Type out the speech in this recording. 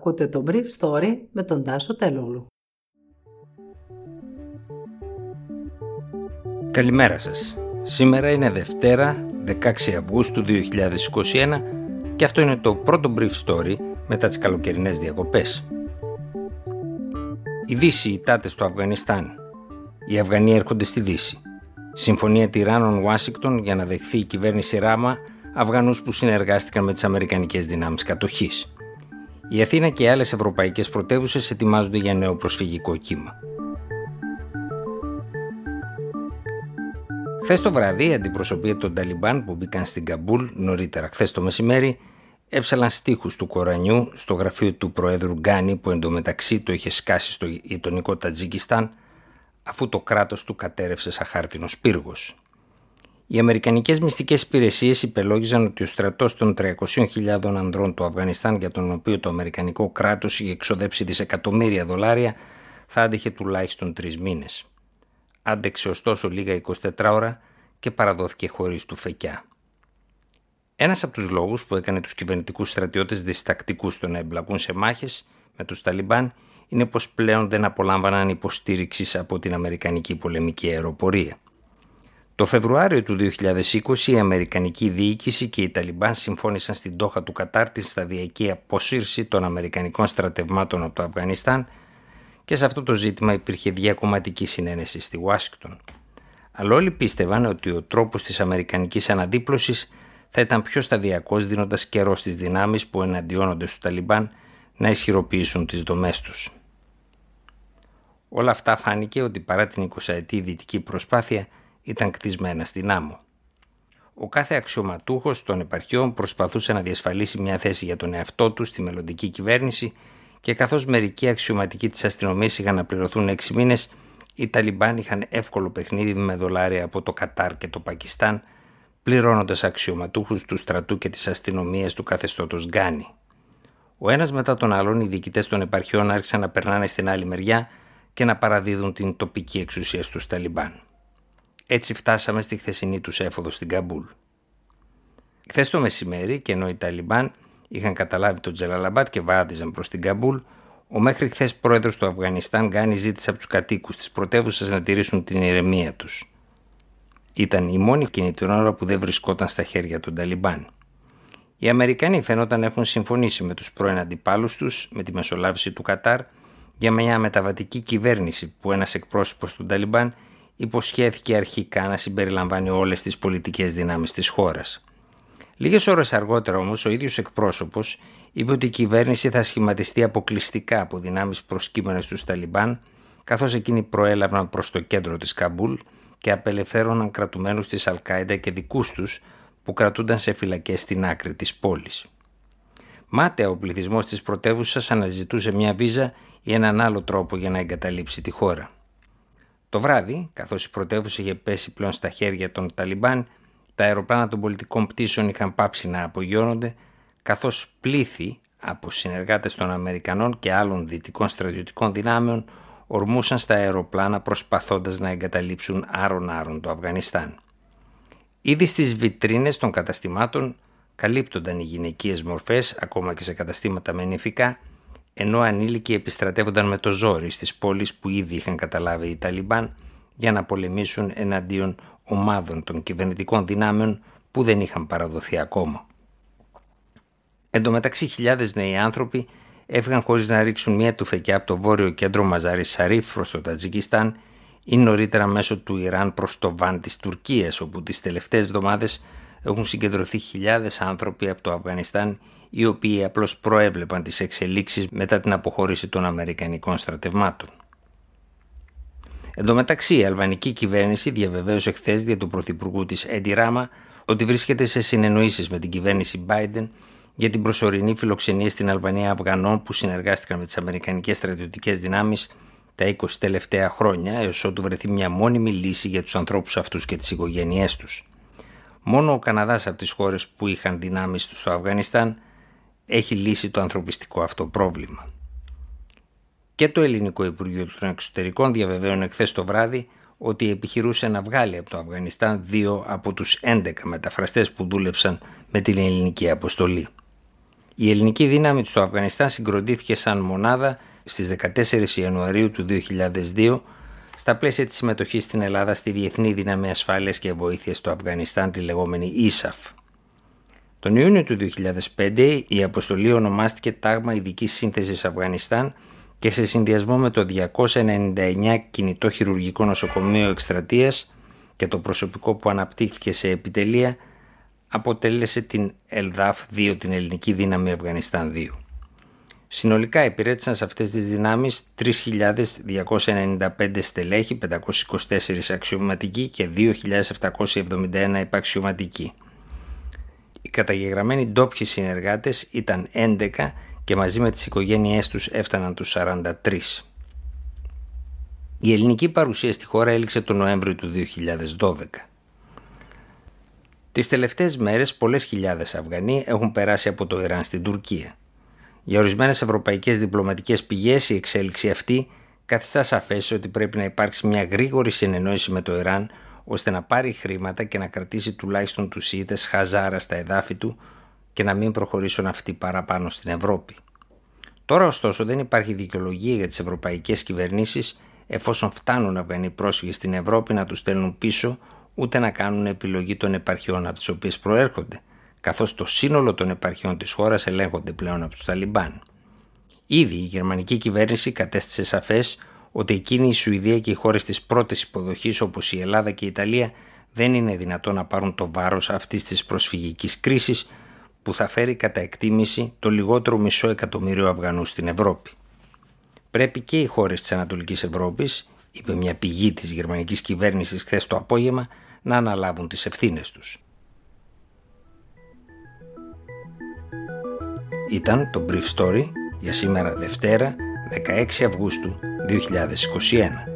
Ακούτε το Brief Story με τον Τάσο Τελούλου. Καλημέρα σας. Σήμερα είναι Δευτέρα, 16 Αυγούστου 2021 και αυτό είναι το πρώτο Brief Story μετά τις καλοκαιρινές διακοπές. Η Δύση ητάται στο Αφγανιστάν. Οι Αφγανοί έρχονται στη Δύση. Συμφωνία Τυράννων Ουάσιγκτον για να δεχθεί η κυβέρνηση Ράμα Αφγανούς που συνεργάστηκαν με τις Αμερικανικές δυνάμεις κατοχής. Η Αθήνα και άλλες ευρωπαϊκές πρωτεύουσες ετοιμάζονται για νέο προσφυγικό κύμα. Χθες το βράδυ, η αντιπροσωπεία των Ταλιμπάν που μπήκαν στην Καμπούλ νωρίτερα χθες το μεσημέρι έψαλαν στίχους του Κορανιού στο γραφείο του Προέδρου Γκάνη που εντωμεταξύ το είχε σκάσει στο γειτονικό Τατζικιστάν αφού το κράτος του κατέρρευσε σαν χάρτινος πύργος. Οι Αμερικανικές μυστικές υπηρεσίες υπελόγιζαν ότι ο στρατός των 300.000 ανδρών του Αφγανιστάν για τον οποίο το Αμερικανικό κράτος είχε εξοδέψει δισεκατομμύρια δολάρια θα άντεχε τουλάχιστον τρεις μήνες. Άντεξε ωστόσο λίγα 24 ώρα και παραδόθηκε χωρίς του φεκιά. Ένας από τους λόγους που έκανε τους κυβερνητικούς στρατιώτες διστακτικούς στο να εμπλακούν σε μάχες με τους Ταλιμπάν είναι πως πλέον δεν απολάμβαναν υποστήριξης από την Αμερικανική πολεμική αεροπορία. Το Φεβρουάριο του 2020 η Αμερικανική διοίκηση και οι Ταλιμπάν συμφώνησαν στην Τόχα του Κατάρ τη σταδιακή αποσύρση των Αμερικανικών στρατευμάτων από το Αφγανιστάν και σε αυτό το ζήτημα υπήρχε διακομματική συνένεση στη Ουάσιγκτον. Αλλά όλοι πίστευαν ότι ο τρόπος της Αμερικανικής αναδίπλωσης θα ήταν πιο σταδιακός δίνοντας καιρό στις δυνάμεις που εναντιώνονται στους Ταλιμπάν να ισχυροποιήσουν τις δομές τους. Όλα αυτά φάνηκε ότι παρά την 20 ετή δυτική προσπάθεια ήταν κτισμένα στην άμμο. Ο κάθε αξιωματούχος των επαρχιών προσπαθούσε να διασφαλίσει μια θέση για τον εαυτό του στη μελλοντική κυβέρνηση και καθώς μερικοί αξιωματικοί της αστυνομίας είχαν να πληρωθούν 6 μήνες, οι Ταλιμπάν είχαν εύκολο παιχνίδι με δολάρια από το Κατάρ και το Πακιστάν, πληρώνοντας αξιωματούχους του στρατού και της αστυνομίας του καθεστώτος Γκάνη. Ο ένας μετά τον άλλον, οι διοικητές των επαρχιών άρχισαν να περνάνε στην άλλη μεριά και να παραδίδουν την τοπική εξουσία στους Ταλιμπάν. Έτσι φτάσαμε στη χθεσινή τους έφοδο στην Καμπούλ. Χθες το μεσημέρι, και ενώ οι Ταλιμπάν είχαν καταλάβει το Τζελαλαμπάτ και βάδιζαν προς την Καμπούλ, ο μέχρι χθες πρόεδρος του Αφγανιστάν Γκάνι ζήτησε από τους κατοίκους της πρωτεύουσας να τηρήσουν την ηρεμία τους. Ήταν η μόνη εκείνη την ώρα που δεν βρισκόταν στα χέρια των Ταλιμπάν. Οι Αμερικανοί φαινόταν έχουν συμφωνήσει με τους πρώην αντιπάλους τους με τη μεσολάβηση του Κατάρ για μια μεταβατική κυβέρνηση που ένας εκπρόσωπος των Ταλιμπάν υποσχέθηκε αρχικά να συμπεριλαμβάνει όλες τις πολιτικές δυνάμεις της χώρας. Λίγες ώρες αργότερα όμως ο ίδιος εκπρόσωπος είπε ότι η κυβέρνηση θα σχηματιστεί αποκλειστικά από δυνάμεις προσκείμενες στους Ταλιμπάν, καθώς εκείνοι προέλαβαν προς το κέντρο της Καμπούλ και απελευθέρωναν κρατουμένους της Αλκάιντα και δικούς τους που κρατούνταν σε φυλακές στην άκρη της πόλης. Μάταια ο πληθυσμός της πρωτεύουσας αναζητούσε μια βίζα ή έναν άλλο τρόπο για να εγκαταλείψει τη χώρα. Το βράδυ, καθώς η πρωτεύουσα είχε πέσει πλέον στα χέρια των Ταλιμπάν, τα αεροπλάνα των πολιτικών πτήσεων είχαν πάψει να απογειώνονται, καθώς πλήθη από συνεργάτες των Αμερικανών και άλλων δυτικών στρατιωτικών δυνάμεων ορμούσαν στα αεροπλάνα προσπαθώντας να εγκαταλείψουν άρον-άρον το Αφγανιστάν. Ήδη στις βιτρίνες των καταστημάτων καλύπτονταν οι γυναικείες μορφές ακόμα και σε καταστήματα με νηφικά ενώ ανήλικοι επιστρατεύονταν με το ζόρι στις πόλεις που ήδη είχαν καταλάβει οι Ταλιμπάν για να πολεμήσουν εναντίον ομάδων των κυβερνητικών δυνάμεων που δεν είχαν παραδοθεί ακόμα. Εν τω μεταξύ χιλιάδες νέοι άνθρωποι έφυγαν χωρίς να ρίξουν μία τουφεκιά από το βόρειο κέντρο Μαζάρι Σαρίφ προς το Τατζικιστάν ή νωρίτερα μέσω του Ιράν προς το Βαν της Τουρκίας όπου τις τελευταίες εβδομάδες έχουν συγκεντρωθεί χιλιάδες άνθρωποι από το Αφγανιστάν οι οποίοι απλώς προέβλεπαν τις εξελίξεις μετά την αποχώρηση των Αμερικανικών στρατευμάτων. Εν τω μεταξύ, η αλβανική κυβέρνηση διαβεβαίωσε χθες δια του Πρωθυπουργού της Έντι Ράμα ότι βρίσκεται σε συνεννοήσεις με την κυβέρνηση Biden για την προσωρινή φιλοξενία στην Αλβανία Αφγανών που συνεργάστηκαν με τις Αμερικανικές στρατιωτικές δυνάμεις τα 20 τελευταία χρόνια, έως ότου βρεθεί μια μόνιμη λύση για τους ανθρώπους αυτούς και τις οικογένειές τους. Μόνο ο Καναδάς από τις χώρες που είχαν δυνάμεις στο Αφγανιστάν έχει λύσει το ανθρωπιστικό αυτό πρόβλημα. Και το Ελληνικό Υπουργείο των Εξωτερικών διαβεβαίωνε χθες το βράδυ ότι επιχειρούσε να βγάλει από το Αφγανιστάν δύο από τους 11 μεταφραστές που δούλεψαν με την ελληνική αποστολή. Η ελληνική δύναμη στο Αφγανιστάν συγκροτήθηκε σαν μονάδα στις 14 Ιανουαρίου του 2002 στα πλαίσια της συμμετοχής στην Ελλάδα στη Διεθνή Δύναμη Ασφάλειας και Βοήθειας στο Αφγανιστάν, τη λεγόμενη ISAF. Τον Ιούνιο του 2005 η αποστολή ονομάστηκε Τάγμα Ειδικής Σύνθεσης Αφγανιστάν και σε συνδυασμό με το 299 κινητό χειρουργικό νοσοκομείο εκστρατείας και το προσωπικό που αναπτύχθηκε σε επιτελεία αποτέλεσε την ΕΛΔΑΦ 2, την Ελληνική Δύναμη Αφγανιστάν 2. Συνολικά υπηρέτησαν σε αυτές τις δυνάμεις 3.295 στελέχη, 524 αξιωματικοί και 2.771 υπαξιωματικοί. Οι καταγεγραμμένοι ντόπιοι συνεργάτες ήταν 11 και μαζί με τις οικογένειές τους έφταναν τους 43. Η ελληνική παρουσία στη χώρα έληξε τον Νοέμβριο του 2012. Τις τελευταίες μέρες πολλές χιλιάδες Αφγανοί έχουν περάσει από το Ιράν στην Τουρκία. Για ορισμένες ευρωπαϊκές διπλωματικές πηγές, η εξέλιξη αυτή καθιστά σαφές ότι πρέπει να υπάρξει μια γρήγορη συνεννόηση με το Ιράν ώστε να πάρει χρήματα και να κρατήσει τουλάχιστον τους Ιήτε χαζάρα στα εδάφη του και να μην προχωρήσουν αυτοί παραπάνω στην Ευρώπη. Τώρα, ωστόσο, δεν υπάρχει δικαιολογία για τις ευρωπαϊκές κυβερνήσεις, εφόσον φτάνουν Αφγανοί πρόσφυγες στην Ευρώπη, να τους στέλνουν πίσω, ούτε να κάνουν επιλογή των επαρχιών από τις οποίες προέρχονται καθώς το σύνολο των επαρχιών της χώρας ελέγχονται πλέον από τους Ταλιμπάν. Ήδη η γερμανική κυβέρνηση κατέστησε σαφές ότι εκείνη η Σουηδία και οι χώρες της πρώτης υποδοχής όπως η Ελλάδα και η Ιταλία δεν είναι δυνατόν να πάρουν το βάρος αυτής της προσφυγικής κρίσης που θα φέρει κατά εκτίμηση το λιγότερο μισό εκατομμύριο Αφγανούς στην Ευρώπη. Πρέπει και οι χώρες της Ανατολικής Ευρώπης, είπε μια πηγή της γερμανικής κυβέρνησης χθες το απόγευμα, να αναλάβουν τις ευθύνες τους. Ήταν το Brief Story για σήμερα Δευτέρα 16 Αυγούστου 2021.